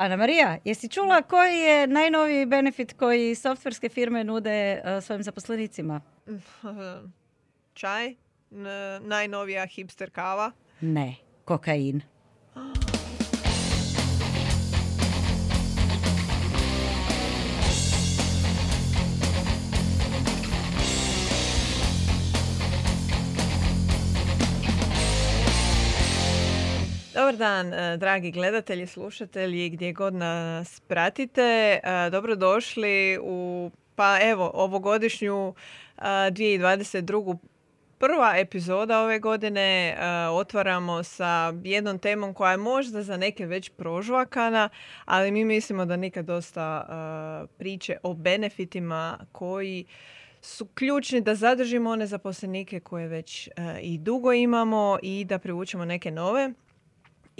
Ana Marija, jesi čula koji je najnoviji benefit koji softverske firme nude uh, svojim zaposlenicima? Čaj? N- najnovija hipster kava? Ne, kokain. Dobar dan, e, dragi gledatelji, slušatelji, gdje god nas pratite. E, Dobrodošli u, pa evo, ovogodišnju e, 2022. Prva epizoda ove godine e, otvaramo sa jednom temom koja je možda za neke već prožvakana, ali mi mislimo da nikad dosta e, priče o benefitima koji su ključni da zadržimo one zaposlenike koje već e, i dugo imamo i da privučemo neke nove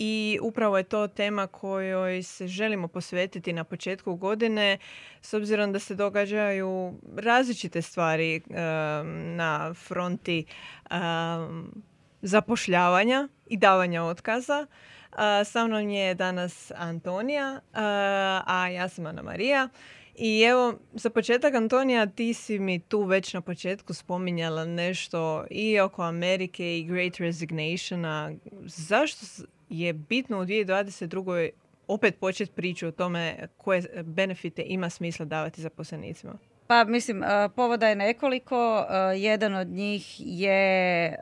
i upravo je to tema kojoj se želimo posvetiti na početku godine s obzirom da se događaju različite stvari em, na fronti em, zapošljavanja i davanja otkaza. A, sa mnom je danas Antonija, a, ja sam Ana Marija. I evo, za početak, Antonija, ti si mi tu već na početku spominjala nešto i oko Amerike i Great Resignationa. Zašto je bitno u 2022. opet početi priču o tome koje benefite ima smisla davati zaposlenicima? Pa mislim, e, povoda je nekoliko. E, Jedan od njih je e,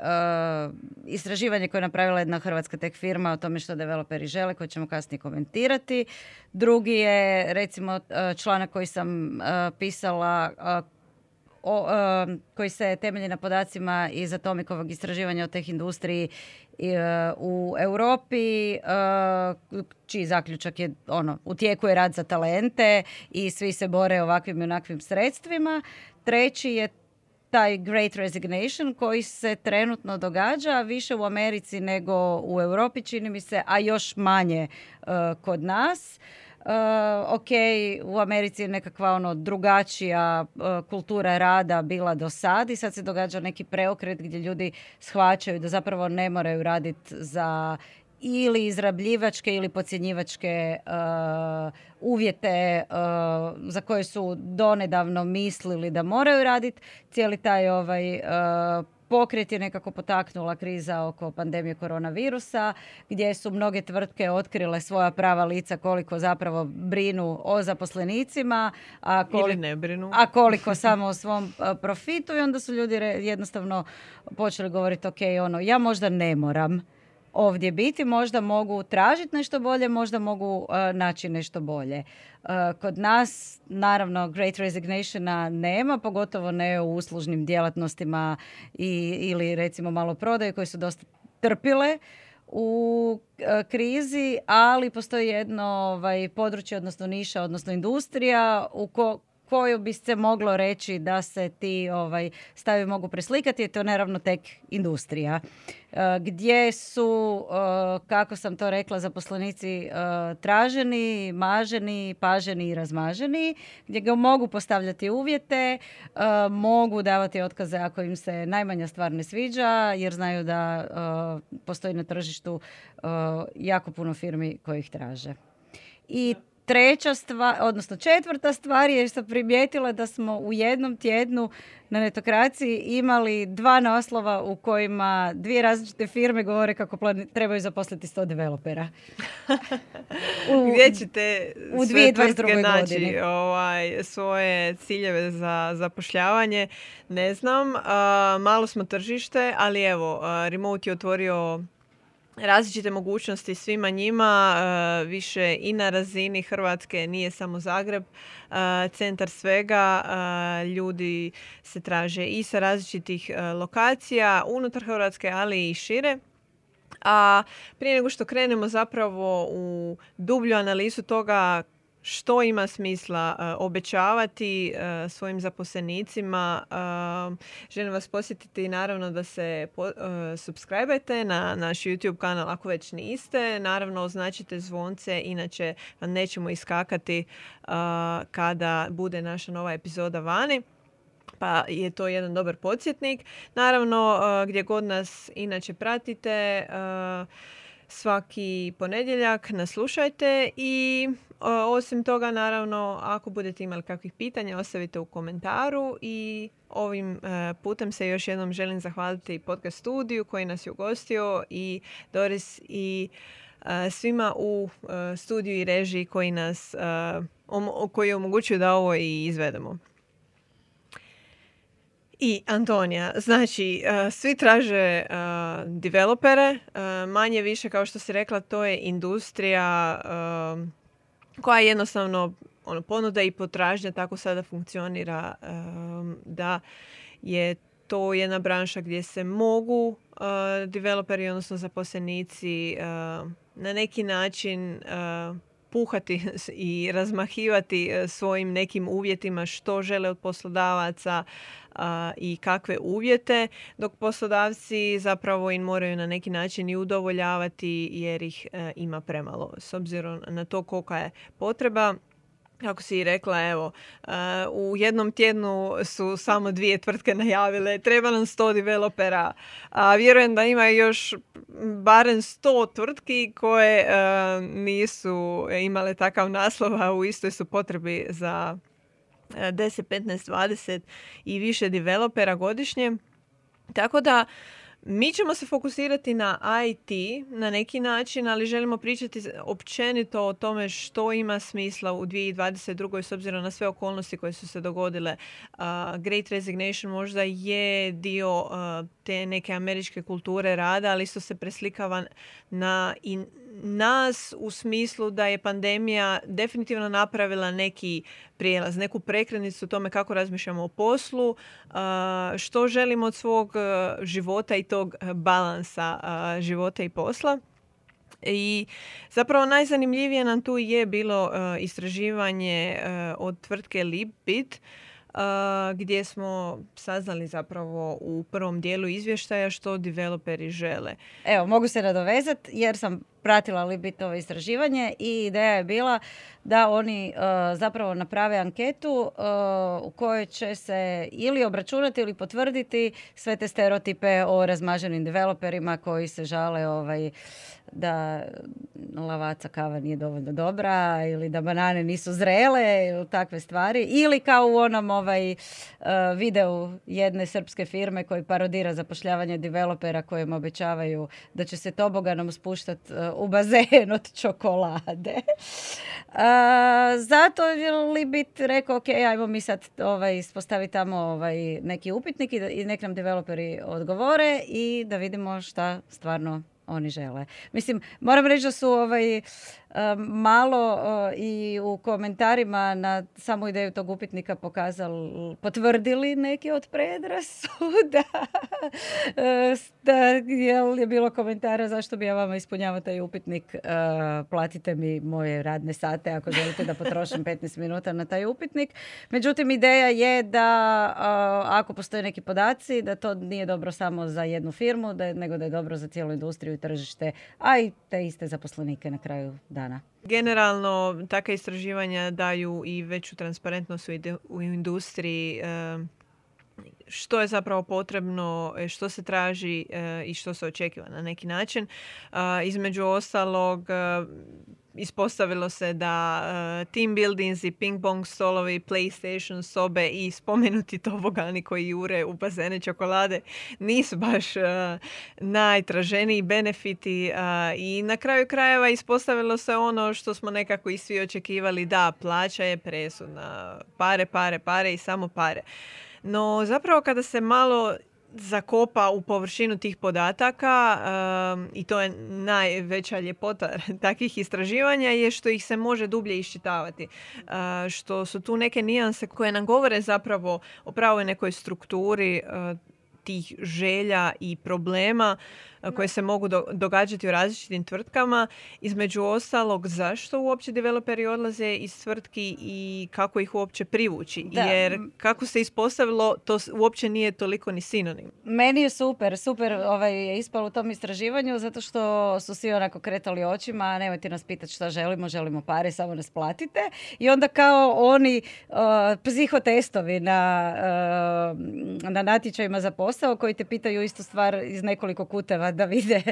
istraživanje koje je napravila jedna hrvatska tech firma o tome što developeri žele, koje ćemo kasnije komentirati. Drugi je recimo članak koji sam pisala o, e, koji se temelji na podacima iz Atomikovog istraživanja o teh industriji i, e, u Europi, e, čiji zaključak je ono, u rad za talente i svi se bore ovakvim i onakvim sredstvima. Treći je taj Great Resignation koji se trenutno događa više u Americi nego u Europi, čini mi se, a još manje e, kod nas. Uh, ok, u Americi je nekakva ono drugačija uh, kultura rada bila do sad i sad se događa neki preokret gdje ljudi shvaćaju da zapravo ne moraju raditi za ili izrabljivačke ili podcjenjivačke uh, uvjete uh, za koje su donedavno mislili da moraju raditi. Cijeli taj ovaj uh, pokret je nekako potaknula kriza oko pandemije koronavirusa, gdje su mnoge tvrtke otkrile svoja prava lica koliko zapravo brinu o zaposlenicima, a Ili koliko, ne brinu? a koliko samo o svom a, profitu i onda su ljudi jednostavno počeli govoriti ok, ono, ja možda ne moram ovdje biti, možda mogu tražiti nešto bolje, možda mogu a, naći nešto bolje. A, kod nas, naravno, Great Resignationa nema, pogotovo ne u uslužnim djelatnostima i, ili recimo maloprodaju koji su dosta trpile u e, krizi, ali postoji jedno ovaj, područje, odnosno niša, odnosno industrija u ko, koju bi se moglo reći da se ti ovaj, stavi mogu preslikati, je to naravno tek industrija. E, gdje su, e, kako sam to rekla, zaposlenici e, traženi, maženi, paženi i razmaženi, gdje ga mogu postavljati uvjete, mogu davati otkaze ako im se najmanja stvar ne sviđa, jer znaju da postoji na tržištu jako puno firmi koji ih traže. I treća stvar, odnosno četvrta stvar je što sam primijetila da smo u jednom tjednu na netokraciji imali dva naslova u kojima dvije različite firme govore kako trebaju zaposliti 100 developera. U- Gdje ćete u sve 2022. tvrtke naći ovaj, svoje ciljeve za zapošljavanje? Ne znam. A, malo smo tržište, ali evo, a, Remote je otvorio različite mogućnosti svima njima, a, više i na razini Hrvatske, nije samo Zagreb, a, centar svega, a, ljudi se traže i sa različitih lokacija unutar Hrvatske, ali i šire. A prije nego što krenemo zapravo u dublju analizu toga što ima smisla e, obećavati e, svojim zaposlenicima, e, želim vas posjetiti naravno da se po, e, subscribe-ajte na naš YouTube kanal ako već niste. Naravno označite zvonce, inače nećemo iskakati kada bude naša nova epizoda vani pa je to jedan dobar podsjetnik. Naravno, gdje god nas inače pratite, svaki ponedjeljak nas slušajte i osim toga, naravno, ako budete imali kakvih pitanja, ostavite u komentaru i ovim e, putem se još jednom želim zahvaliti podcast studiju koji nas je ugostio i Doris i e, svima u e, studiju i režiji koji nas koji omogućuju da ovo i izvedemo. I Antonija, znači, svi traže developere, manje više, kao što si rekla, to je industrija koja jednostavno ono, ponuda i potražnja tako sada funkcionira da je to jedna branša gdje se mogu uh, developeri, odnosno zaposlenici na neki način puhati i razmahivati svojim nekim uvjetima što žele od poslodavaca i kakve uvjete, dok poslodavci zapravo im moraju na neki način i udovoljavati jer ih ima premalo. S obzirom na to kolika je potreba, kako si i rekla, evo, u jednom tjednu su samo dvije tvrtke najavile, treba nam sto developera, a vjerujem da ima još barem sto tvrtki koje nisu imale takav naslov, a u istoj su potrebi za 10, 15, 20 i više developera godišnje. Tako da mi ćemo se fokusirati na IT na neki način, ali želimo pričati općenito o tome što ima smisla u 2022. s obzirom na sve okolnosti koje su se dogodile. Great Resignation možda je dio te neke američke kulture rada, ali isto se preslikava na i nas u smislu da je pandemija definitivno napravila neki prijelaz, neku prekretnicu tome kako razmišljamo o poslu, što želimo od svog života i tog balansa života i posla. I zapravo najzanimljivije nam tu je bilo istraživanje od tvrtke Libit gdje smo saznali zapravo u prvom dijelu izvještaja što developeri žele. Evo, mogu se nadovezati jer sam pratila Libitovo istraživanje i ideja je bila da oni zapravo naprave anketu u kojoj će se ili obračunati ili potvrditi sve te stereotipe o razmaženim developerima koji se žale ovaj, da lavaca kava nije dovoljno dobra ili da banane nisu zrele ili takve stvari ili kao u onom ovaj uh, videu jedne srpske firme koji parodira zapošljavanje developera kojim obećavaju da će se toboganom spuštati u bazen od čokolade. Zato li bit rekao ok, ajmo mi sad ovaj, ispostaviti tamo ovaj, neki upitnik i, i nek nam developeri odgovore i da vidimo šta stvarno oni žele. Mislim, moram reći da su ovaj, malo i u komentarima na samu ideju tog upitnika pokazali, potvrdili neki od predrasuda. da je bilo komentara zašto bi ja vama ispunjavao taj upitnik, platite mi moje radne sate ako želite da potrošim 15 minuta na taj upitnik. Međutim, ideja je da ako postoje neki podaci, da to nije dobro samo za jednu firmu, da, nego da je dobro za cijelu industriju i tržište, a i te iste zaposlenike na kraju dana. Generalno, takva istraživanja daju i veću transparentnost u industriji što je zapravo potrebno, e, što se traži e, i što se očekiva na neki način. Između ostalog, ispostavilo se da team buildings i ping pong stolovi, playstation sobe i spomenuti tobogani koji jure u bazene čokolade nisu baš najtraženiji benefiti i na kraju krajeva ispostavilo se ono što smo nekako i svi očekivali da plaća je presudna pare, pare, pare i samo pare. No zapravo kada se malo zakopa u površinu tih podataka i to je najveća ljepota takvih istraživanja je što ih se može dublje iščitavati. što su tu neke nijanse koje nam govore zapravo o pravoj nekoj strukturi tih želja i problema koje se mogu događati u različitim tvrtkama. Između ostalog, zašto uopće developeri odlaze iz tvrtki i kako ih uopće privući? Jer kako se ispostavilo, to uopće nije toliko ni sinonim. Meni je super, super ovaj, je ispalo u tom istraživanju zato što su svi onako kretali očima, nemojte nas pitati šta želimo, želimo pare, samo nas platite. I onda kao oni uh, psihotestovi na, uh, na natječajima za posao koji te pitaju istu stvar iz nekoliko kuteva da vide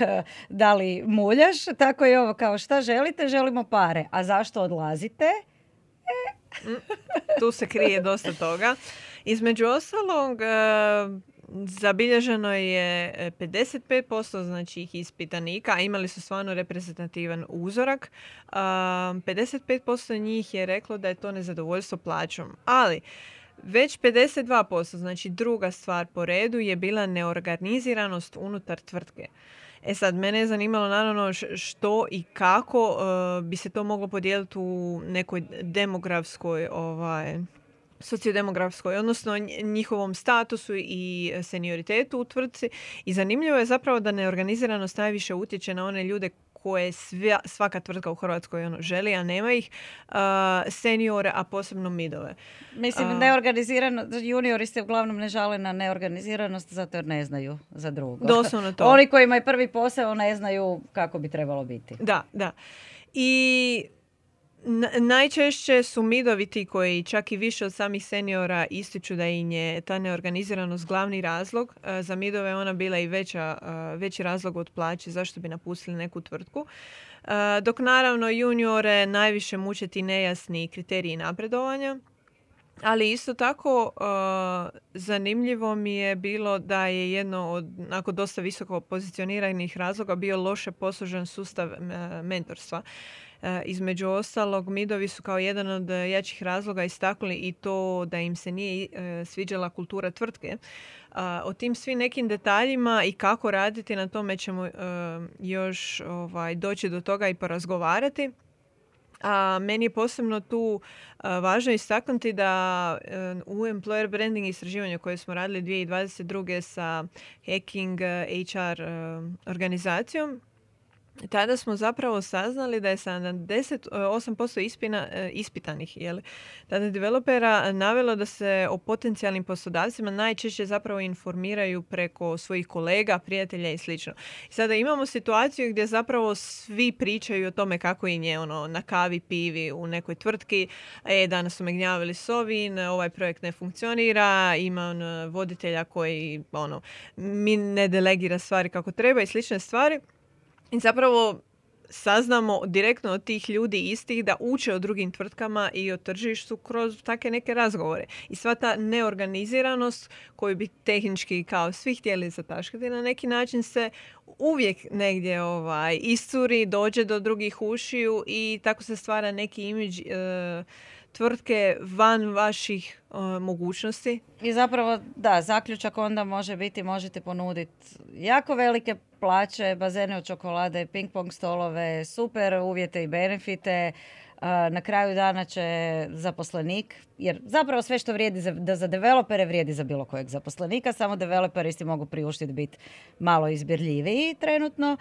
da li muljaš. Tako je ovo kao šta želite, želimo pare. A zašto odlazite? Mm, tu se krije dosta toga. Između ostalog, e, zabilježeno je 55% znači ih ispitanika, a imali su stvarno reprezentativan uzorak. 55% njih je reklo da je to nezadovoljstvo plaćom. Ali, već 52%, znači druga stvar po redu, je bila neorganiziranost unutar tvrtke. E sad, mene je zanimalo naravno što i kako e, bi se to moglo podijeliti u nekoj demografskoj ovaj, sociodemografskoj, odnosno njihovom statusu i senioritetu u tvrtci. I zanimljivo je zapravo da neorganiziranost najviše utječe na one ljude koje svaka tvrtka u Hrvatskoj ono, želi, a nema ih, uh, seniore, a posebno midove. Mislim, uh, neorganizirano, juniori se uglavnom ne žale na neorganiziranost zato jer ne znaju za drugo. Doslovno to. Oni koji imaju prvi posao ne znaju kako bi trebalo biti. Da, da. I najčešće su midovi ti koji čak i više od samih seniora ističu da im je ta neorganiziranost glavni razlog. E, za midove ona bila i veća, e, veći razlog od plaće zašto bi napustili neku tvrtku. E, dok naravno juniore najviše muče ti nejasni kriteriji napredovanja. Ali isto tako zanimljivo mi je bilo da je jedno od nakon dosta visoko pozicioniranih razloga bio loše poslužen sustav mentorstva. E, između ostalog, midovi su kao jedan od jačih razloga istaknuli i to da im se nije e, sviđala kultura tvrtke. O tim svim nekim detaljima i kako raditi na tome ćemo e, još ovaj, doći do toga i porazgovarati. A meni je posebno tu važno istaknuti da u employer branding istraživanju koje smo radili 2022. sa Hacking HR organizacijom, tada smo zapravo saznali da je 78% ispina, e, ispitanih jel, tada developera navelo da se o potencijalnim poslodavcima najčešće zapravo informiraju preko svojih kolega, prijatelja i slično. Sada imamo situaciju gdje zapravo svi pričaju o tome kako im je ono, na kavi, pivi u nekoj tvrtki. E, danas su me gnjavili sovin, ovaj projekt ne funkcionira, ima on voditelja koji ono, mi ne delegira stvari kako treba i slične stvari. I zapravo saznamo direktno od tih ljudi istih da uče o drugim tvrtkama i o tržištu kroz takve neke razgovore. I sva ta neorganiziranost koju bi tehnički kao svi htjeli zataškati na neki način se uvijek negdje ovaj, isturi, dođe do drugih ušiju i tako se stvara neki imidž e, tvrtke van vaših mogućnosti. I zapravo, da, zaključak onda može biti, možete ponuditi jako velike plaće, bazene od čokolade, ping pong stolove, super uvjete i benefite. E, na kraju dana će zaposlenik, jer zapravo sve što vrijedi za, za developere vrijedi za bilo kojeg zaposlenika, samo developeri si mogu priuštiti biti malo izbirljiviji trenutno.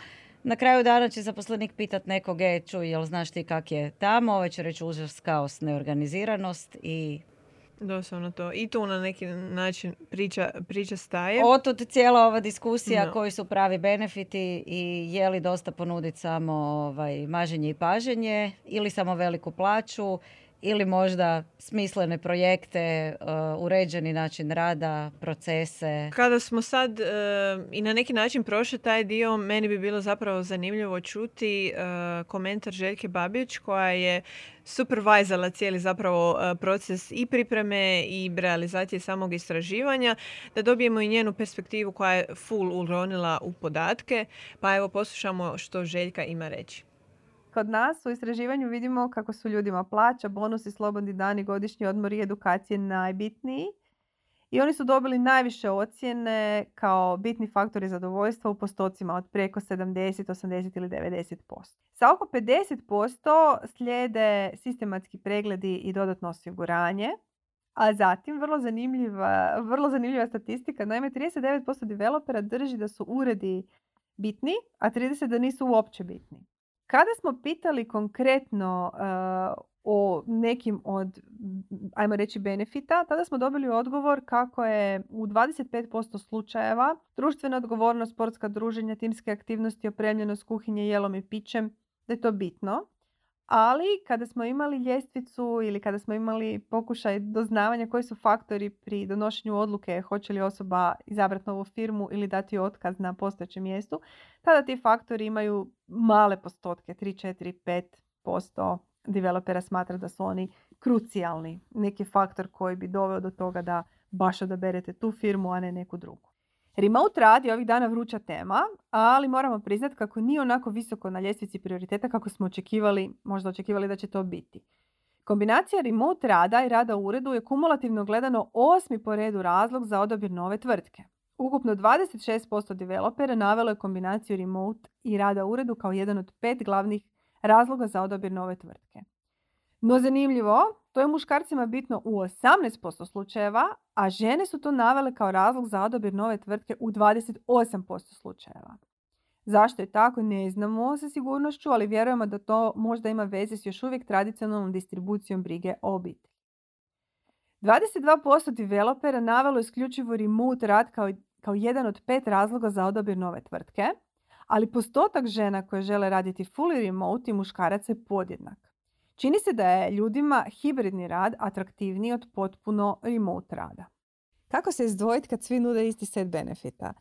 Na kraju dana će zaposlenik pitat nekog, e, čuj, jel znaš ti kak je tamo, ovaj će reći užas, kaos, neorganiziranost i Doslovno to. I tu na neki način priča, priča staje. Otud cijela ova diskusija koji su pravi benefiti i je li dosta ponuditi samo ovaj, maženje i paženje ili samo veliku plaću ili možda smislene projekte, uh, uređeni način rada, procese. Kada smo sad uh, i na neki način prošli taj dio, meni bi bilo zapravo zanimljivo čuti uh, komentar Željke Babić koja je supervajzala cijeli zapravo proces i pripreme i realizacije samog istraživanja, da dobijemo i njenu perspektivu koja je full uronila u podatke. Pa evo poslušamo što Željka ima reći. Kod nas u istraživanju vidimo kako su ljudima plaća, bonusi, slobodni dani, godišnji odmor i edukacije najbitniji. I oni su dobili najviše ocjene kao bitni faktori zadovoljstva u postocima od preko 70, 80 ili 90%. Sa oko 50% slijede sistematski pregledi i dodatno osiguranje, a zatim vrlo zanimljiva, vrlo zanimljiva statistika, naime 39% developera drži da su uredi bitni, a 30% da nisu uopće bitni. Kada smo pitali konkretno uh, o nekim od, ajmo reći, benefita, tada smo dobili odgovor kako je u 25% slučajeva društvena odgovornost, sportska druženja, timske aktivnosti, opremljenost kuhinje, jelom i pićem, da je to bitno. Ali kada smo imali ljestvicu ili kada smo imali pokušaj doznavanja koji su faktori pri donošenju odluke hoće li osoba izabrati novu firmu ili dati otkaz na postojećem mjestu, tada ti faktori imaju male postotke, 3, 4, 5% developera smatra da su oni krucijalni. Neki faktor koji bi doveo do toga da baš odaberete tu firmu, a ne neku drugu. Remote rad je ovih dana vruća tema, ali moramo priznati kako nije onako visoko na ljestvici prioriteta kako smo očekivali, možda očekivali da će to biti. Kombinacija remote rada i rada u uredu je kumulativno gledano osmi po redu razlog za odabir nove tvrtke. Ukupno 26% developera navelo je kombinaciju remote i rada u uredu kao jedan od pet glavnih razloga za odabir nove tvrtke. No zanimljivo, to je muškarcima bitno u 18% slučajeva, a žene su to navele kao razlog za odabir nove tvrtke u 28% slučajeva. Zašto je tako ne znamo sa sigurnošću, ali vjerujemo da to možda ima veze s još uvijek tradicionalnom distribucijom brige o obitelji. 22% developera navelo isključivo remote rad kao, kao jedan od pet razloga za odabir nove tvrtke, ali postotak žena koje žele raditi fully remote i muškaraca je podjednak. Čini se da je ljudima hibridni rad atraktivniji od potpuno remote rada. Kako se izdvojiti kad svi nude isti set benefita?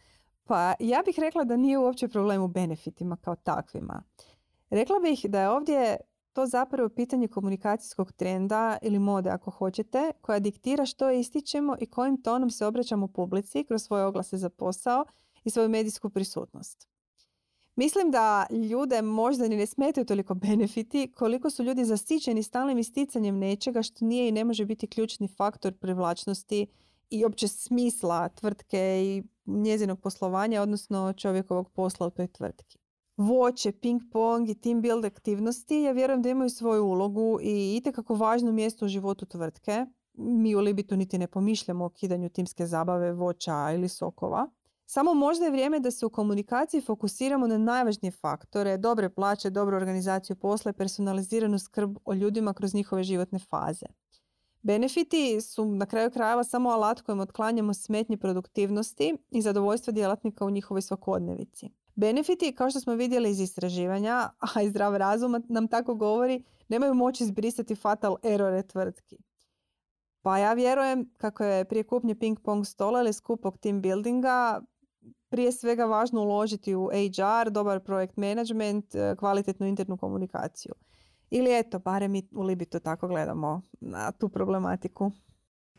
Pa ja bih rekla da nije uopće problem u benefitima kao takvima. Rekla bih da je ovdje to zapravo pitanje komunikacijskog trenda ili mode ako hoćete, koja diktira što ističemo i kojim tonom se obraćamo publici kroz svoje oglase za posao i svoju medijsku prisutnost. Mislim da ljude možda ni ne smetaju toliko benefiti koliko su ljudi zasićeni stalnim isticanjem nečega što nije i ne može biti ključni faktor privlačnosti i opće smisla tvrtke i njezinog poslovanja, odnosno čovjekovog posla u toj tvrtki. Voće, ping pong i team build aktivnosti ja vjerujem da imaju svoju ulogu i itekako važno mjesto u životu tvrtke. Mi u Libitu niti ne pomišljamo o kidanju timske zabave, voća ili sokova. Samo možda je vrijeme da se u komunikaciji fokusiramo na najvažnije faktore, dobre plaće, dobru organizaciju posla i personaliziranu skrb o ljudima kroz njihove životne faze. Benefiti su na kraju krajeva samo alat kojim otklanjamo smetnje produktivnosti i zadovoljstva djelatnika u njihovoj svakodnevici. Benefiti, kao što smo vidjeli iz istraživanja, a i zdrav razum nam tako govori, nemaju moć izbrisati fatal errore tvrtki. Pa ja vjerujem kako je prije kupnje ping pong stola ili skupog team buildinga prije svega važno uložiti u HR, dobar projekt management, e, kvalitetnu internu komunikaciju. Ili eto, barem mi u Libitu tako gledamo na tu problematiku.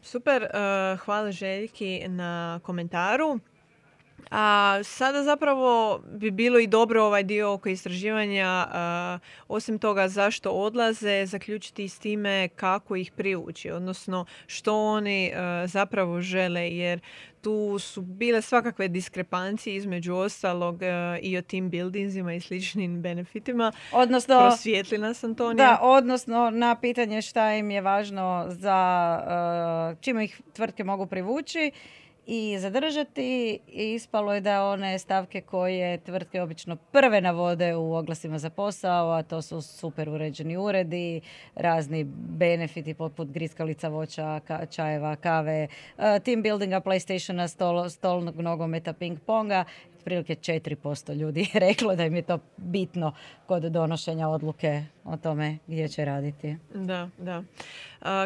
Super, e, hvala Željki na komentaru. A sada zapravo bi bilo i dobro ovaj dio oko istraživanja, osim toga zašto odlaze, zaključiti s time kako ih priući, odnosno što oni zapravo žele, jer tu su bile svakakve diskrepancije između ostalog i o tim buildingsima i sličnim benefitima. Odnosno, Prosvijetli nas Antonija. Da, odnosno na pitanje šta im je važno za čime ih tvrtke mogu privući i zadržati. Ispalo je da one stavke koje tvrtke obično prve navode u oglasima za posao, a to su super uređeni uredi, razni benefiti poput griskalica voća, čajeva, kave, e, team buildinga, Playstationa, stol, stolnog nogometa, ping ponga otprilike 4% ljudi je reklo da im je to bitno kod donošenja odluke o tome gdje će raditi. Da, da.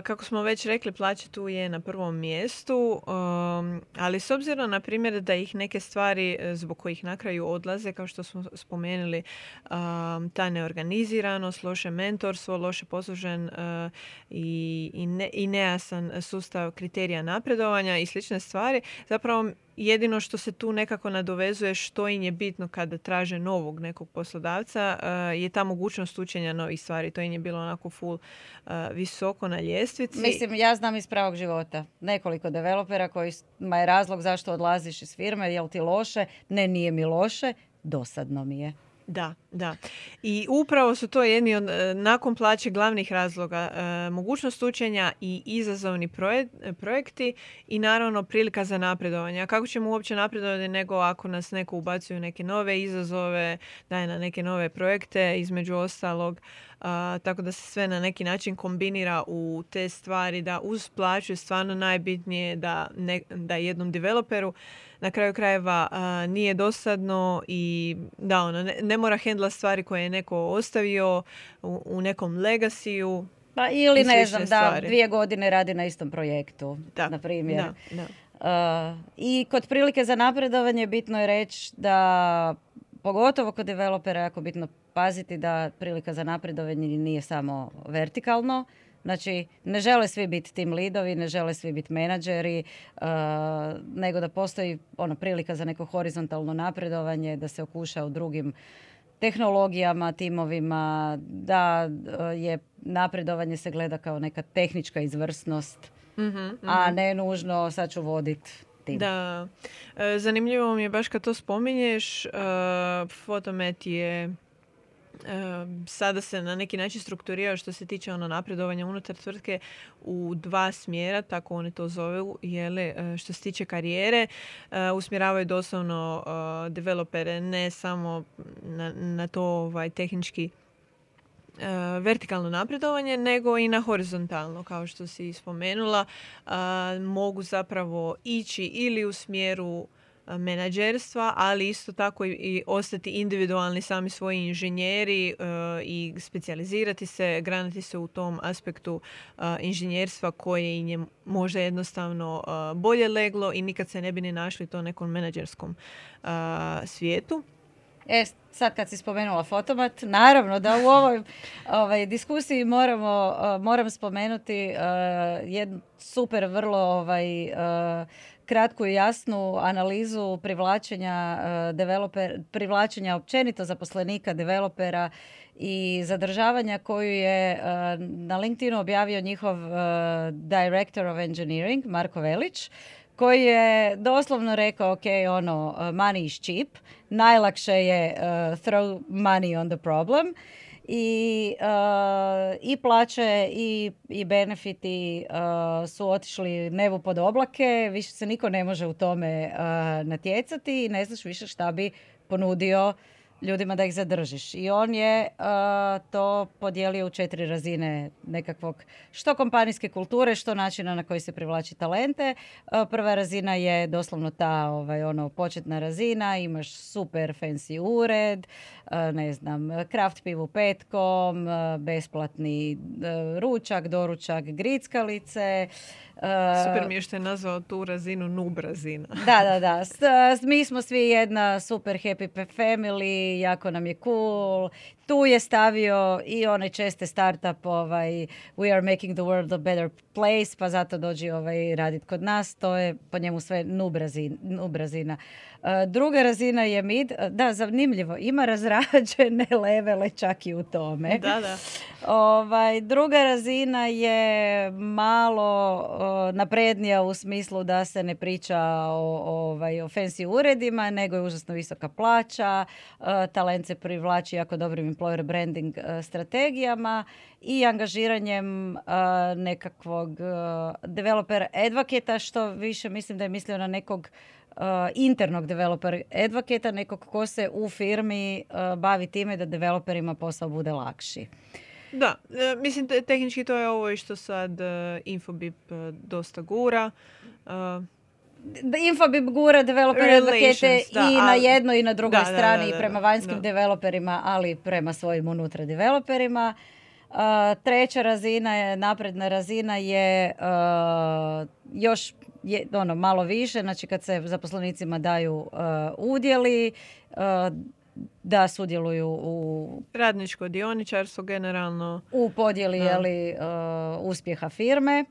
kako smo već rekli, plaća tu je na prvom mjestu, um, ali s obzirom na primjer da ih neke stvari e, zbog kojih na kraju odlaze, kao što smo spomenuli, um, ta neorganiziranost, loše mentorstvo, loše poslužen uh, i, i, ne, i nejasan sustav kriterija napredovanja i slične stvari, zapravo jedino što se tu nekako nadovezuje što im je bitno kada traže novog nekog poslodavca uh, je ta mogućnost učenja novih stvari. To im je bilo onako full uh, visoko na ljestvici. Mislim, ja znam iz pravog života nekoliko developera kojima je razlog zašto odlaziš iz firme, jel ti loše? Ne, nije mi loše, dosadno mi je. Da, da. I upravo su to jedni od, e, nakon plaće glavnih razloga. E, mogućnost učenja i izazovni projekti i naravno prilika za napredovanje. A kako ćemo uopće napredovati nego ako nas neko ubacuju neke nove izazove, daje na neke nove projekte, između ostalog tako da se sve na neki način kombinira u te stvari da uz plaću je stvarno najbitnije da, ne, da jednom developeru na kraju krajeva nije dosadno i da ono, ne, ne mora hendla stvari koje je neko ostavio u, u nekom legasiju. Pa ili ne znam, da dvije godine radi na istom projektu, na primjer. Da, da. I kod prilike za napredovanje bitno je reći da pogotovo kod developera jako bitno paziti da prilika za napredovanje nije samo vertikalno, Znači, ne žele svi biti tim lidovi, ne žele svi biti menadžeri, uh, nego da postoji ono prilika za neko horizontalno napredovanje, da se okuša u drugim tehnologijama, timovima, da uh, je napredovanje se gleda kao neka tehnička izvrsnost, mm a mhm. ne nužno sad ću voditi tim. Da, e, zanimljivo mi je baš kad to spominješ, uh, Fotomet je sada se na neki način strukturira što se tiče ono napredovanja unutar tvrtke u dva smjera, tako oni to zovu, jele, e, što se tiče karijere, e, usmjeravaju doslovno e, developere ne samo na, na to ovaj, tehnički vertikalno napredovanje, nego i na horizontalno, kao što si spomenula, mogu zapravo ići ili u smjeru menadžerstva, ali isto tako i ostati individualni sami svoji inženjeri e, i specijalizirati se, granati se u tom aspektu inženjerstva koje im je možda jednostavno bolje leglo i nikad se ne bi ni našli to nekom menadžerskom svijetu. E, sad kad si spomenula fotomat, naravno da u ovoj ovaj, diskusiji moramo, moram spomenuti jednu super vrlo ovaj, kratku i jasnu analizu privlačenja uh, developer, privlačenja općenito zaposlenika, developera i zadržavanja koju je uh, na LinkedInu objavio njihov uh, Director of Engineering, Marko Velić, koji je doslovno rekao, ok, ono, money is cheap, najlakše je throw money on the problem. I, uh, i plaće i, i benefiti uh, su otišli nebu pod oblake, više se niko ne može u tome uh, natjecati i ne znaš više šta bi ponudio ljudima da ih zadržiš. I on je to podijelio u četiri razine nekakvog što kompanijske kulture, što načina na koji se privlači talente. prva razina je doslovno ta ovaj, ono, početna razina, imaš super fancy ured, ne znam, kraft pivu petkom, besplatni ručak, doručak, grickalice, Super mi je što je nazvao tu razinu nub razina. Da, da, da. Mi smo svi jedna super happy family, jako nam je cool. Tu je stavio i onaj česte startup ovaj, we are making the world a better place, pa zato dođi ovaj, radit kod nas. To je po njemu sve nub, nub razina. E, druga razina je mid. E, da, zanimljivo. Ima razrađene levele čak i u tome. Da, da. Ovaj, druga razina je malo naprednija u smislu da se ne priča o, ovaj, o fancy uredima, nego je užasno visoka plaća. Uh, talent se privlači jako dobrim employer branding strategijama i angažiranjem nekakvog developer advocata, što više mislim da je mislio na nekog internog developer advocata, nekog ko se u firmi bavi time da developerima posao bude lakši. Da, e, mislim te, tehnički to je ovo što sad Infobip dosta gura. Infobip gura developer advocate i na jednoj i na drugoj strani i prema vanjskim developerima, ali prema svojim unutra developerima. treća razina je, napredna razina je još je, ono, malo više, znači kad se zaposlenicima daju uh, udjeli, uh, da sudjeluju u... Radničko dioničarstvo generalno. U podjeli jeli, uh, uspjeha firme.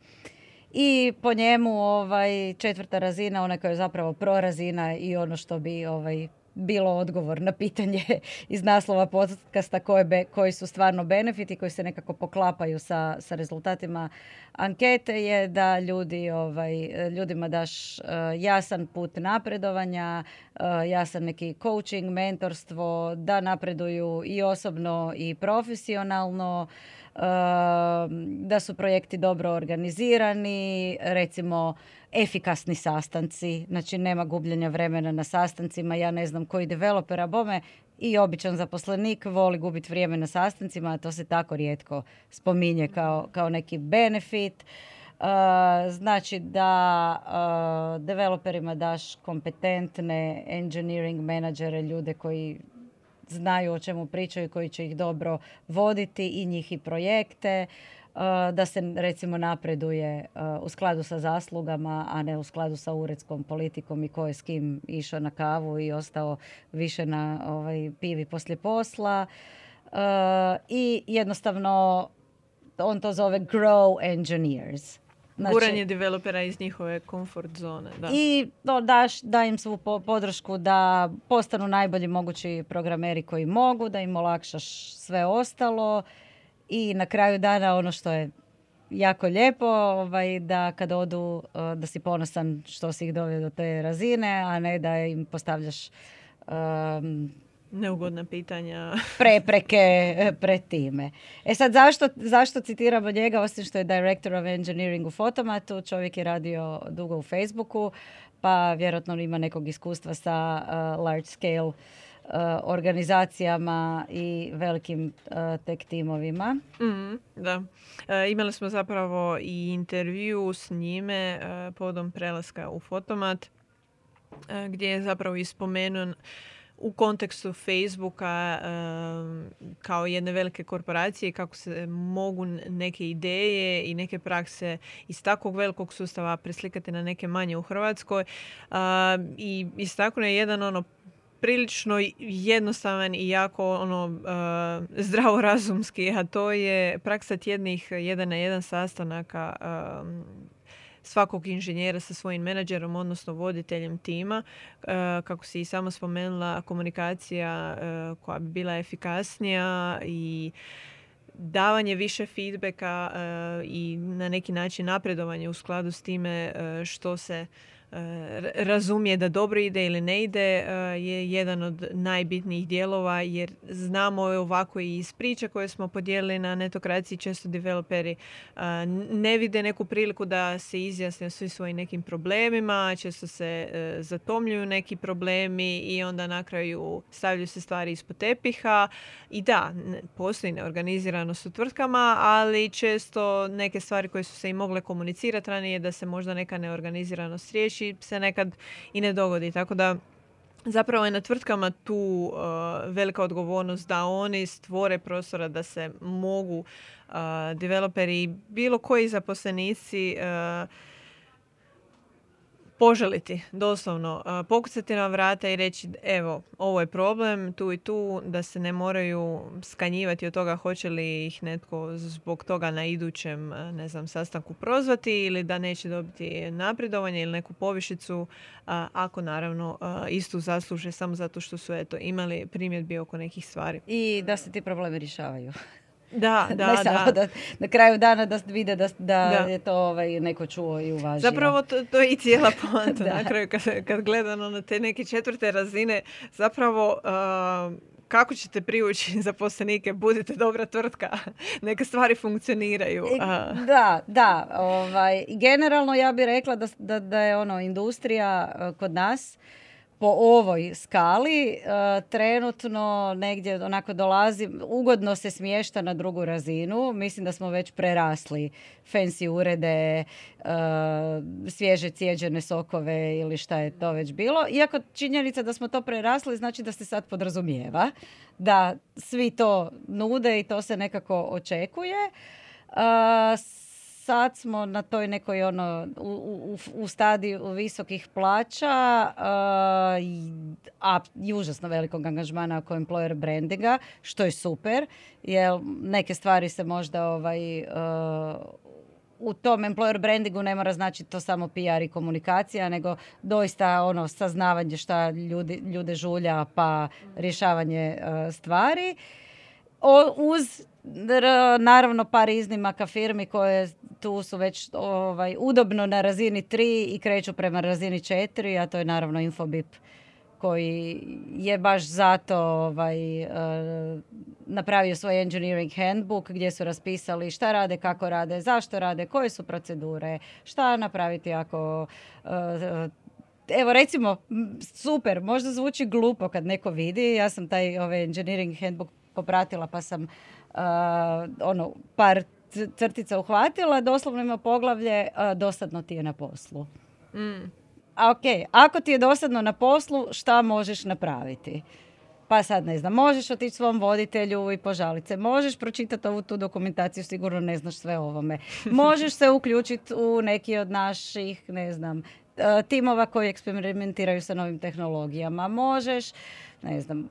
I po njemu ovaj, četvrta razina, ona koja je zapravo prorazina i ono što bi ovaj, bilo odgovor na pitanje iz naslova podcasta koje koji su stvarno benefiti, koji se nekako poklapaju sa, sa rezultatima ankete je da ljudi, ovaj, ljudima daš uh, jasan put napredovanja, uh, jasan neki coaching, mentorstvo, da napreduju i osobno i profesionalno, uh, da su projekti dobro organizirani, recimo efikasni sastanci, znači nema gubljenja vremena na sastancima, ja ne znam koji developera bome i običan zaposlenik voli gubiti vrijeme na sastancima, a to se tako rijetko spominje kao, kao neki benefit. Uh, znači da uh, developerima daš kompetentne engineering menadžere, ljude koji znaju o čemu pričaju, koji će ih dobro voditi i njih i projekte. Uh, da se recimo napreduje u skladu sa zaslugama, a ne u skladu sa uredskom politikom i ko je s kim išao na kavu i ostao više na ovaj, pivi poslije posla. I jednostavno on to zove grow engineers. Znači, Guranje developera iz njihove comfort zone. Da. I to daš, da im svu podršku da postanu najbolji mogući programeri koji mogu, da im olakšaš sve ostalo i na kraju dana ono što je jako lijepo ovaj, da kad odu eh, da si ponosan što si ih doveo do te razine, a ne da im postavljaš um, Neugodna pitanja. prepreke eh, pred time. E sad, zašto, zašto citiramo njega, osim što je Director of Engineering u Fotomatu, čovjek je radio dugo u Facebooku, pa vjerojatno ima nekog iskustva sa uh, large scale Uh, organizacijama i velikim uh, tek timovima. Mm, da. Uh, imali smo zapravo i intervju s njime podom prelaska u Fotomat gdje je zapravo ispomenuo u kontekstu Facebooka kao jedne velike korporacije kako se mogu neke ideje i neke prakse iz takvog velikog sustava preslikati na neke manje u Hrvatskoj. I istaknuo je jedan ono prilično jednostavan i jako ono zdravorazumski, a to je praksa tjednih jedan na jedan sastanaka svakog inženjera sa svojim menadžerom, odnosno voditeljem tima. Uh, kako si i sama spomenula, komunikacija uh, koja bi bila efikasnija i davanje više feedbacka i na neki način napredovanje u skladu s time što se razumije da dobro ide ili ne ide e, je jedan od najbitnijih dijelova jer znamo ovako i iz priča koje smo podijelili na netokraciji često developeri e, ne vide neku priliku da se izjasne o svim svojim nekim problemima, često se e, zatomljuju neki problemi i onda na kraju stavljaju se stvari ispod tepiha. I da, postoji neorganiziranost u tvrtkama, ali često neke stvari koje su se i mogle komunicirati ranije da se možda neka neorganiziranost riješi se nekad i ne dogodi. Tako da zapravo je na tvrtkama tu uh, velika odgovornost da oni stvore prostora da se mogu uh, developeri bilo koji zaposlenici uh, poželiti, doslovno, pokucati na vrata i reći evo, ovo je problem, tu i tu, da se ne moraju skanjivati od toga hoće li ih netko zbog toga na idućem, ne znam, sastanku prozvati ili da neće dobiti napredovanje ili neku povišicu, ako naravno istu zasluže samo zato što su eto, imali primjedbi oko nekih stvari. I da se ti problemi rješavaju. Da, da, ne samo da. na kraju dana da vide da, da, je to ovaj, neko čuo i uvažio. Zapravo to, to je i cijela poanta na kraju kad, kad gledano na te neke četvrte razine zapravo kako ćete privući zaposlenike, budite dobra tvrtka, neke stvari funkcioniraju. Da, da. Ovaj, generalno ja bih rekla da, da, da je ono industrija kod nas po ovoj skali e, trenutno negdje onako dolazi, ugodno se smješta na drugu razinu. Mislim da smo već prerasli fancy urede, uh, svježe cijeđene sokove ili šta je to već bilo. Iako činjenica da smo to prerasli znači da se sad podrazumijeva da svi to nude i to se nekako očekuje. Uh, sad smo na toj nekoj ono u, u, u stadiju visokih plaća a i užasno velikog angažmana oko employer brandinga što je super jer neke stvari se možda ovaj u tom employer brandingu ne mora znači to samo PR i komunikacija, nego doista ono saznavanje šta ljudi, ljude žulja pa rješavanje stvari. O, uz naravno par iznimaka firmi koje tu su već ovaj, udobno na razini 3 i kreću prema razini 4, a to je naravno Infobip koji je baš zato ovaj, uh, napravio svoj engineering handbook gdje su raspisali šta rade, kako rade, zašto rade, koje su procedure, šta napraviti ako uh, evo recimo, super, možda zvuči glupo kad neko vidi, ja sam taj ovaj engineering handbook popratila pa sam ono, par crtica uhvatila, doslovno ima poglavlje, dosadno ti je na poslu. Mm. A ok, ako ti je dosadno na poslu, šta možeš napraviti? Pa sad ne znam, možeš otići svom voditelju i požaliti se. Možeš pročitati ovu tu dokumentaciju, sigurno ne znaš sve o ovome. Možeš se uključiti u neki od naših, ne znam, e, timova koji eksperimentiraju sa novim tehnologijama. Možeš, ne znam,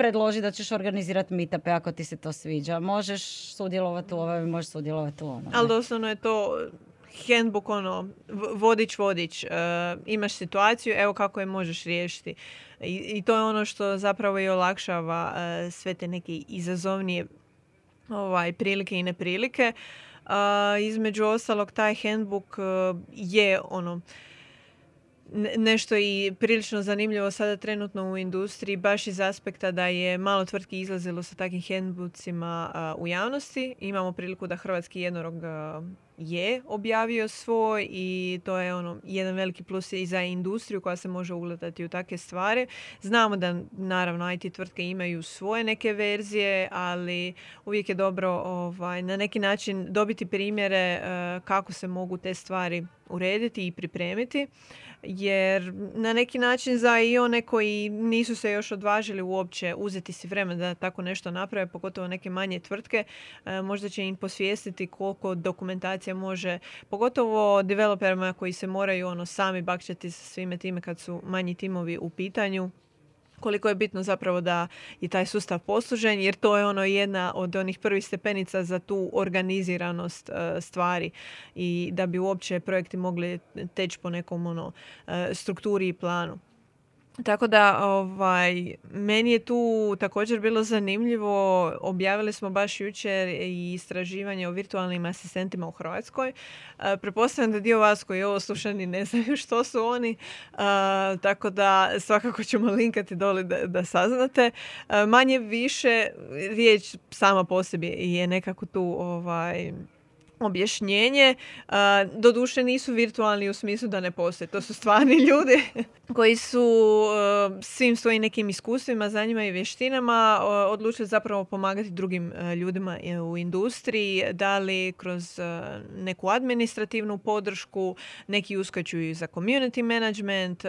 predloži da ćeš organizirati meetupe ako ti se to sviđa. Možeš sudjelovati u ovome, možeš sudjelovati u onome. Ali doslovno je to handbook, ono, vodič, vodič. Uh, imaš situaciju, evo kako je možeš riješiti. I, I, to je ono što zapravo i olakšava uh, sve te neke izazovnije ovaj, prilike i neprilike. Uh, između ostalog, taj handbook je ono nešto i prilično zanimljivo sada trenutno u industriji, baš iz aspekta da je malo tvrtki izlazilo sa takvim handbookcima u javnosti. Imamo priliku da hrvatski jednorog je objavio svoj i to je ono jedan veliki plus i za industriju koja se može ugledati u takve stvari. Znamo da naravno IT tvrtke imaju svoje neke verzije, ali uvijek je dobro ovaj, na neki način dobiti primjere kako se mogu te stvari urediti i pripremiti jer na neki način za i one koji nisu se još odvažili uopće uzeti si vremena da tako nešto naprave, pogotovo neke manje tvrtke, e, možda će im posvijestiti koliko dokumentacija može, pogotovo developerima koji se moraju ono sami bakćati sa svime time kad su manji timovi u pitanju koliko je bitno zapravo da je taj sustav poslužen jer to je ono jedna od onih prvih stepenica za tu organiziranost e, stvari i da bi uopće projekti mogli teći po nekom ono, e, strukturi i planu. Tako da, ovaj, meni je tu također bilo zanimljivo, objavili smo baš jučer i istraživanje o virtualnim asistentima u Hrvatskoj. E, prepostavljam da dio vas koji ovo slušani ne znaju što su oni, e, tako da svakako ćemo linkati doli da, da saznate. E, manje više, riječ sama po sebi je nekako tu ovaj, objašnjenje. Doduše nisu virtualni u smislu da ne postoje. To su stvarni ljudi koji su svim svojim nekim iskustvima, znanjima i vještinama odlučili zapravo pomagati drugim ljudima u industriji, da li kroz neku administrativnu podršku, neki uskaču i za community management.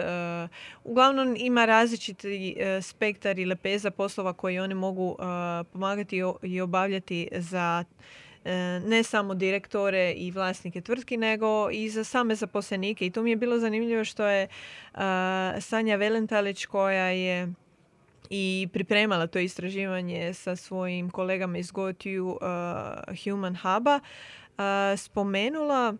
Uglavnom ima različiti spektar i lepeza poslova koji oni mogu pomagati i obavljati za E, ne samo direktore i vlasnike tvrtki, nego i za same zaposlenike. I to mi je bilo zanimljivo što je Sanja Velentalić koja je i pripremala to istraživanje sa svojim kolegama iz GoTo Human Huba spomenula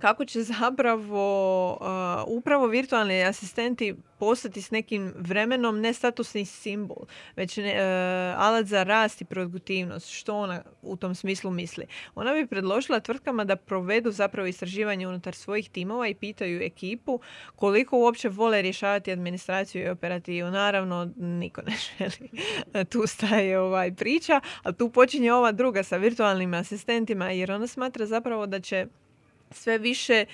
kako će zapravo upravo virtualni asistenti postati s nekim vremenom ne statusni simbol, već ne, uh, alat za rast i produktivnost. Što ona u tom smislu misli? Ona bi predložila tvrtkama da provedu zapravo istraživanje unutar svojih timova i pitaju ekipu koliko uopće vole rješavati administraciju i operativu. Naravno, niko ne želi. tu staje ovaj priča, a tu počinje ova druga sa virtualnim asistentima jer ona smatra zapravo da će sve više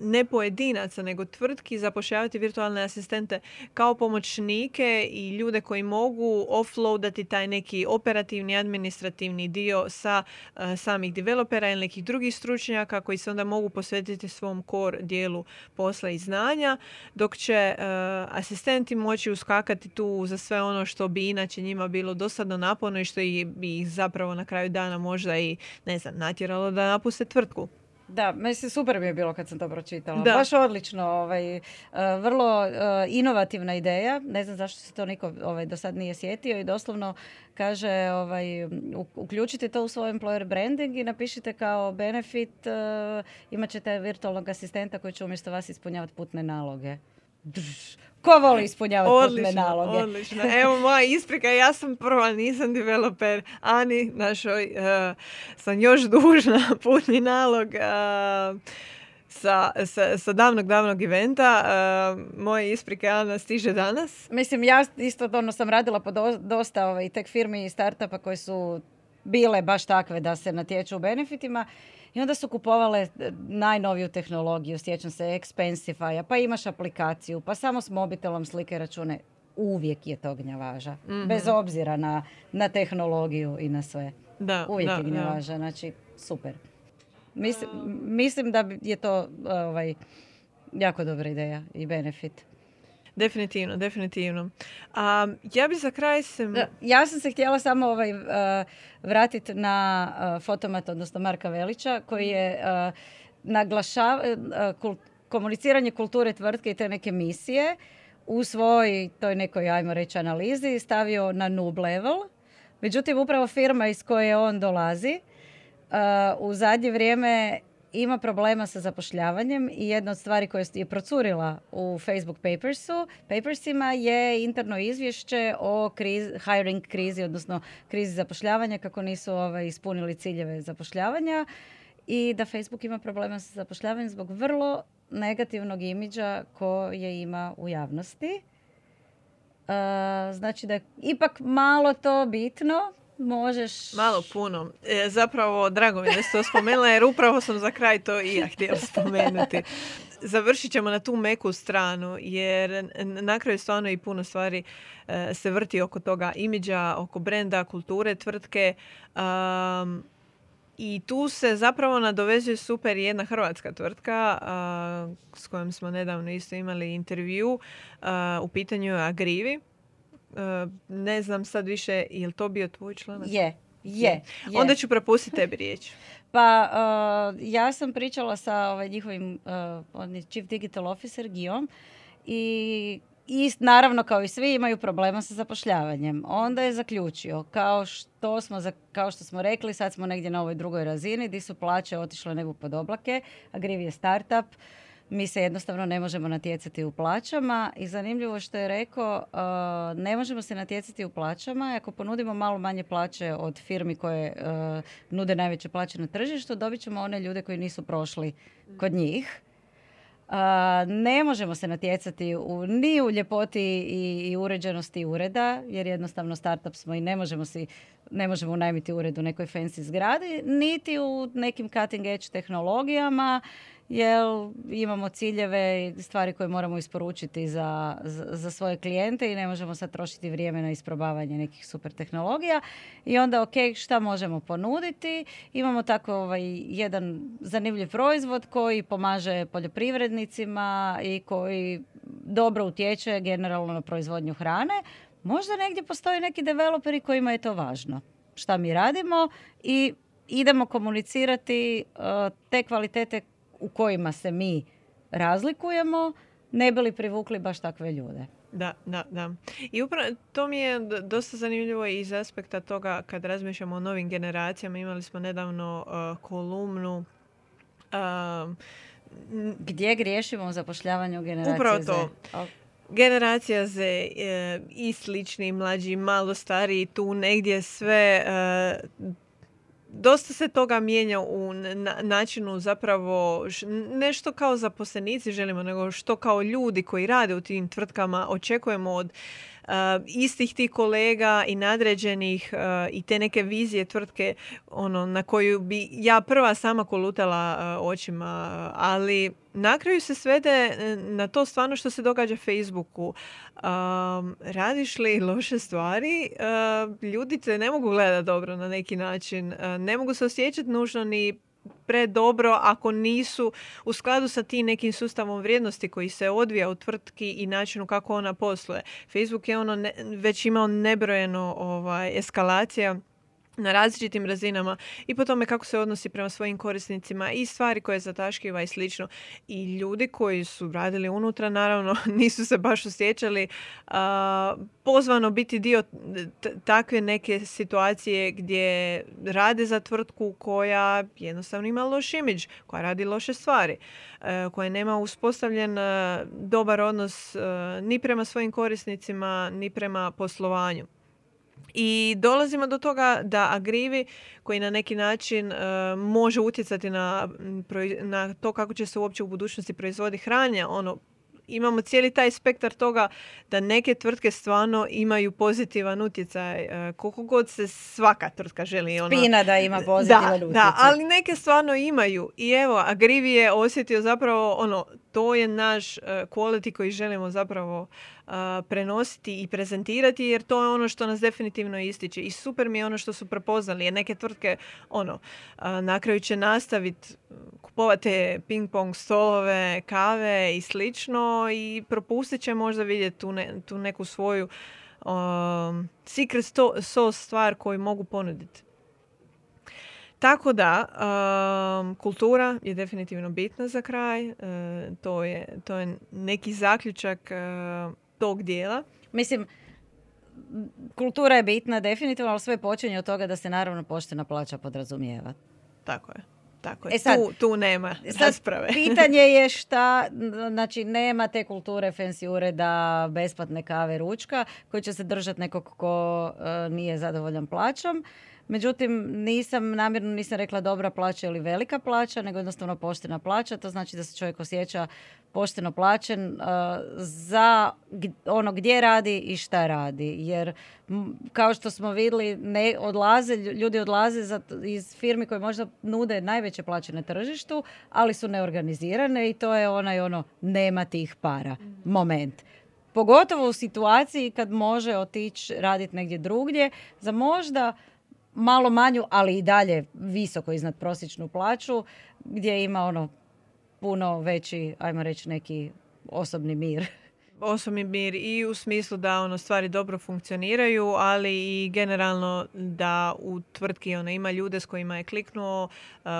ne pojedinaca nego tvrtki zapošljavati virtualne asistente kao pomoćnike i ljude koji mogu offloadati taj neki operativni administrativni dio sa samih developera ili nekih drugih stručnjaka koji se onda mogu posvetiti svom core dijelu posla i znanja dok će asistenti moći uskakati tu za sve ono što bi inače njima bilo dosadno naporno i što bi ih zapravo na kraju dana možda i ne znam natjeralo da napuste tvrtku. Da, mislim super mi je bilo kad sam to pročitala. Da. Baš odlično, ovaj, uh, vrlo uh, inovativna ideja. Ne znam zašto se to niko ovaj, do sad nije sjetio i doslovno kaže ovaj, uključite to u svoj employer branding i napišite kao benefit uh, imat ćete virtualnog asistenta koji će umjesto vas ispunjavati putne naloge. Drž. Ko voli ispunjavati odlično, putne naloge? Odlično. Evo moja isprika, ja sam prva, nisam developer. Ani, našoj, uh, sam još dužna putni nalog. Uh, sa, sa, sa davnog, davnog eventa. Uh, moje isprike Ana stiže danas. Mislim, ja isto ono sam radila po do- dosta ovaj, tek firmi i startupa koje su bile baš takve da se natječu u benefitima i onda su kupovale e, najnoviju tehnologiju, sjećam se Expensify, pa imaš aplikaciju, pa samo s mobitelom slike račune. Uvijek je to gnjavaža, bez obzira na, na tehnologiju i na sve. Da, Uvijek da, je da. gnjavaža, znači super. Mislim, mislim da je to ovaj, jako dobra ideja i benefit. Definitivno, definitivno. A, ja bi za kraj se... Ja sam se htjela samo ovaj, uh, vratiti na uh, fotomat, odnosno Marka Velića, koji je uh, naglašava kul- komuniciranje kulture tvrtke i te neke misije u svoj toj nekoj, ajmo reći, analizi stavio na noob level. Međutim, upravo firma iz koje on dolazi u zadnje vrijeme ima problema sa zapošljavanjem i jedna od stvari koje je procurila u Facebook Papersu, Papersima je interno izvješće o kriz, hiring krizi, odnosno krizi zapošljavanja, kako nisu ovaj, ispunili ciljeve zapošljavanja i da Facebook ima problema sa zapošljavanjem zbog vrlo negativnog imidža koje ima u javnosti. Uh, znači da je ipak malo to bitno, možeš... Malo puno. E, zapravo, drago mi da ste to spomenula, jer upravo sam za kraj to i ja htjela spomenuti. Završit ćemo na tu meku stranu, jer na kraju stvarno i puno stvari e, se vrti oko toga imidža, oko brenda, kulture, tvrtke. Um, I tu se zapravo nadovezuje super jedna hrvatska tvrtka s kojom smo nedavno isto imali intervju. U pitanju je Agrivi. A, ne znam sad više, je li to bio tvoj članak? Je, je, je. Onda ću prepustiti tebi riječ. Pa uh, ja sam pričala sa ovaj, njihovim uh, on je chief digital officer Gijom i i naravno kao i svi imaju problema sa zapošljavanjem. Onda je zaključio, kao što smo, za- kao što smo rekli, sad smo negdje na ovoj drugoj razini, di su plaće otišle nebu pod oblake, Agriv je startup, mi se jednostavno ne možemo natjecati u plaćama i zanimljivo što je rekao, uh, ne možemo se natjecati u plaćama, ako ponudimo malo manje plaće od firmi koje uh, nude najveće plaće na tržištu, dobit ćemo one ljude koji nisu prošli kod njih. A, ne možemo se natjecati u, ni u ljepoti i, i uređenosti ureda, jer jednostavno startup smo i ne možemo si ne možemo unajmiti ured u nekoj fancy zgradi, niti u nekim cutting edge tehnologijama, jer imamo ciljeve i stvari koje moramo isporučiti za, za, za svoje klijente i ne možemo sad trošiti vrijeme na isprobavanje nekih super tehnologija. I onda, ok, šta možemo ponuditi? Imamo tako ovaj, jedan zanimljiv proizvod koji pomaže poljoprivrednicima i koji dobro utječe generalno na proizvodnju hrane. Možda negdje postoje neki developeri kojima je to važno. Šta mi radimo i idemo komunicirati uh, te kvalitete u kojima se mi razlikujemo, ne bi li privukli baš takve ljude. Da, da, da. I upravo to mi je dosta zanimljivo iz aspekta toga kad razmišljamo o novim generacijama. Imali smo nedavno uh, kolumnu um, n- Gdje griješimo u zapošljavanju generacije Upravo to. Generacija Z e, i slični, mlađi, malo stariji, tu negdje sve e, dosta se toga mijenja u na- načinu zapravo š- nešto kao zaposlenici želimo, nego što kao ljudi koji rade u tim tvrtkama očekujemo od istih tih kolega i nadređenih e, i te neke vizije tvrtke ono na koju bi ja prva sama kolutala e, očima, ali na kraju se svede e, na to stvarno što se događa Facebooku. Um, radiš li loše stvari, uh, ljudi te ne mogu gledati dobro na neki način. Ne mogu se osjećati nužno ni predobro ako nisu u skladu sa tim nekim sustavom vrijednosti koji se odvija u tvrtki i načinu kako ona posluje. Facebook je ono ne- već imao nebrojeno ovaj, eskalacija na različitim razinama i po tome kako se odnosi prema svojim korisnicima i stvari koje zataškiva i slično. I ljudi koji su radili unutra, naravno, nisu se baš osjećali a, pozvano biti dio takve neke situacije gdje rade za tvrtku koja jednostavno ima loš imidž, koja radi loše stvari, e, koja nema uspostavljen e, dobar odnos e, ni prema svojim korisnicima, ni prema poslovanju. I dolazimo do toga da agrivi koji na neki način e, može utjecati na, na to kako će se uopće u budućnosti proizvodi hranja, ono imamo cijeli taj spektar toga da neke tvrtke stvarno imaju pozitivan utjecaj. E, koliko god se svaka tvrtka želi. Ono, Spina da ima pozitivan da, utjecaj. Da, ali neke stvarno imaju. I evo, Agrivi je osjetio zapravo ono, to je naš uh, quality koji želimo zapravo prenositi i prezentirati jer to je ono što nas definitivno ističe i super mi je ono što su prepoznali jer neke tvrtke ono na kraju će nastaviti kupovati ping pong stolove, kave i slično i propustit će možda vidjeti tu, tu neku svoju um, secret sauce stvar koju mogu ponuditi. Tako da, um, kultura je definitivno bitna za kraj. Uh, to, je, to je neki zaključak uh, tog dijela. Mislim, kultura je bitna definitivno, ali sve počinje od toga da se naravno poštena plaća podrazumijeva. Tako je. Tako je. E sad, tu, tu nema rasprave. pitanje je šta, znači nema te kulture fancy ureda, besplatne kave, ručka koji će se držati nekog ko uh, nije zadovoljan plaćom. Međutim, nisam namjerno nisam rekla dobra plaća ili velika plaća, nego jednostavno poštena plaća. To znači da se čovjek osjeća pošteno plaćen uh, za ono gdje radi i šta radi. Jer kao što smo vidjeli, ne odlaze, ljudi odlaze za, iz firmi koje možda nude najveće plaće na tržištu, ali su neorganizirane i to je onaj ono nema tih para mhm. moment. Pogotovo u situaciji kad može otići raditi negdje drugdje za možda malo manju, ali i dalje visoko iznad prosječnu plaću, gdje ima ono puno veći, ajmo reći, neki osobni mir osobni mir i u smislu da ono stvari dobro funkcioniraju, ali i generalno da u tvrtki ona ima ljude s kojima je kliknuo,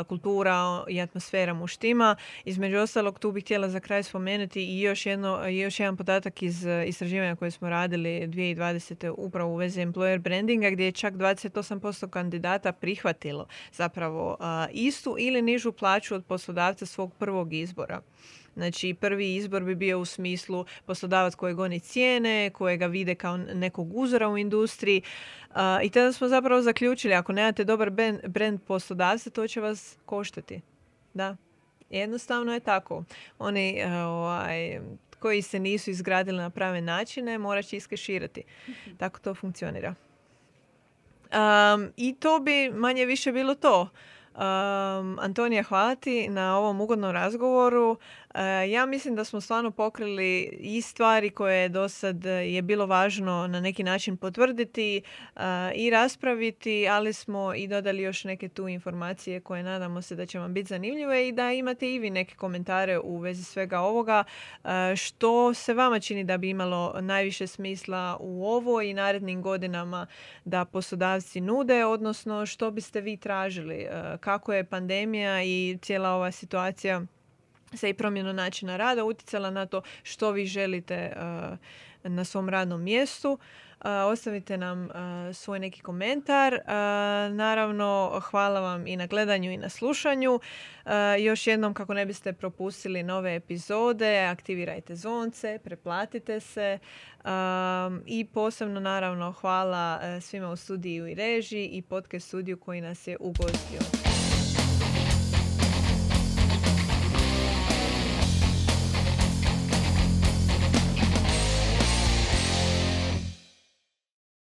kultura i atmosfera mu štima. Između ostalog tu bih htjela za kraj spomenuti i još, jedno, još jedan podatak iz istraživanja koje smo radili 2020. upravo u vezi employer brandinga gdje je čak 28% kandidata prihvatilo zapravo istu ili nižu plaću od poslodavca svog prvog izbora. Znači prvi izbor bi bio u smislu poslodavac kojeg oni cijene, kojega vide kao nekog uzora u industriji. I tada smo zapravo zaključili, ako nemate dobar brand poslodavca, to će vas koštati. Da, jednostavno je tako. Oni ovaj, koji se nisu izgradili na prave načine, morat će iskeširati. Mhm. Tako to funkcionira. Um, I to bi manje više bilo to. Um, Antonija, hvala ti na ovom ugodnom razgovoru. E, ja mislim da smo stvarno pokrili i stvari koje do sad je bilo važno na neki način potvrditi e, i raspraviti, ali smo i dodali još neke tu informacije koje nadamo se da će vam biti zanimljive i da imate i vi neke komentare u vezi svega ovoga. E, što se vama čini da bi imalo najviše smisla u ovo i narednim godinama da poslodavci nude, odnosno što biste vi tražili? Kako je pandemija i cijela ova situacija se i promjenu načina rada utjecala na to što vi želite uh, na svom radnom mjestu. Uh, ostavite nam uh, svoj neki komentar. Naravno, hvala vam i na gledanju i na slušanju. Još jednom, kako ne biste propustili nove epizode, aktivirajte zvonce, preplatite se um, i posebno, naravno, hvala svima u studiju i režiji i podcast studiju koji nas je ugostio.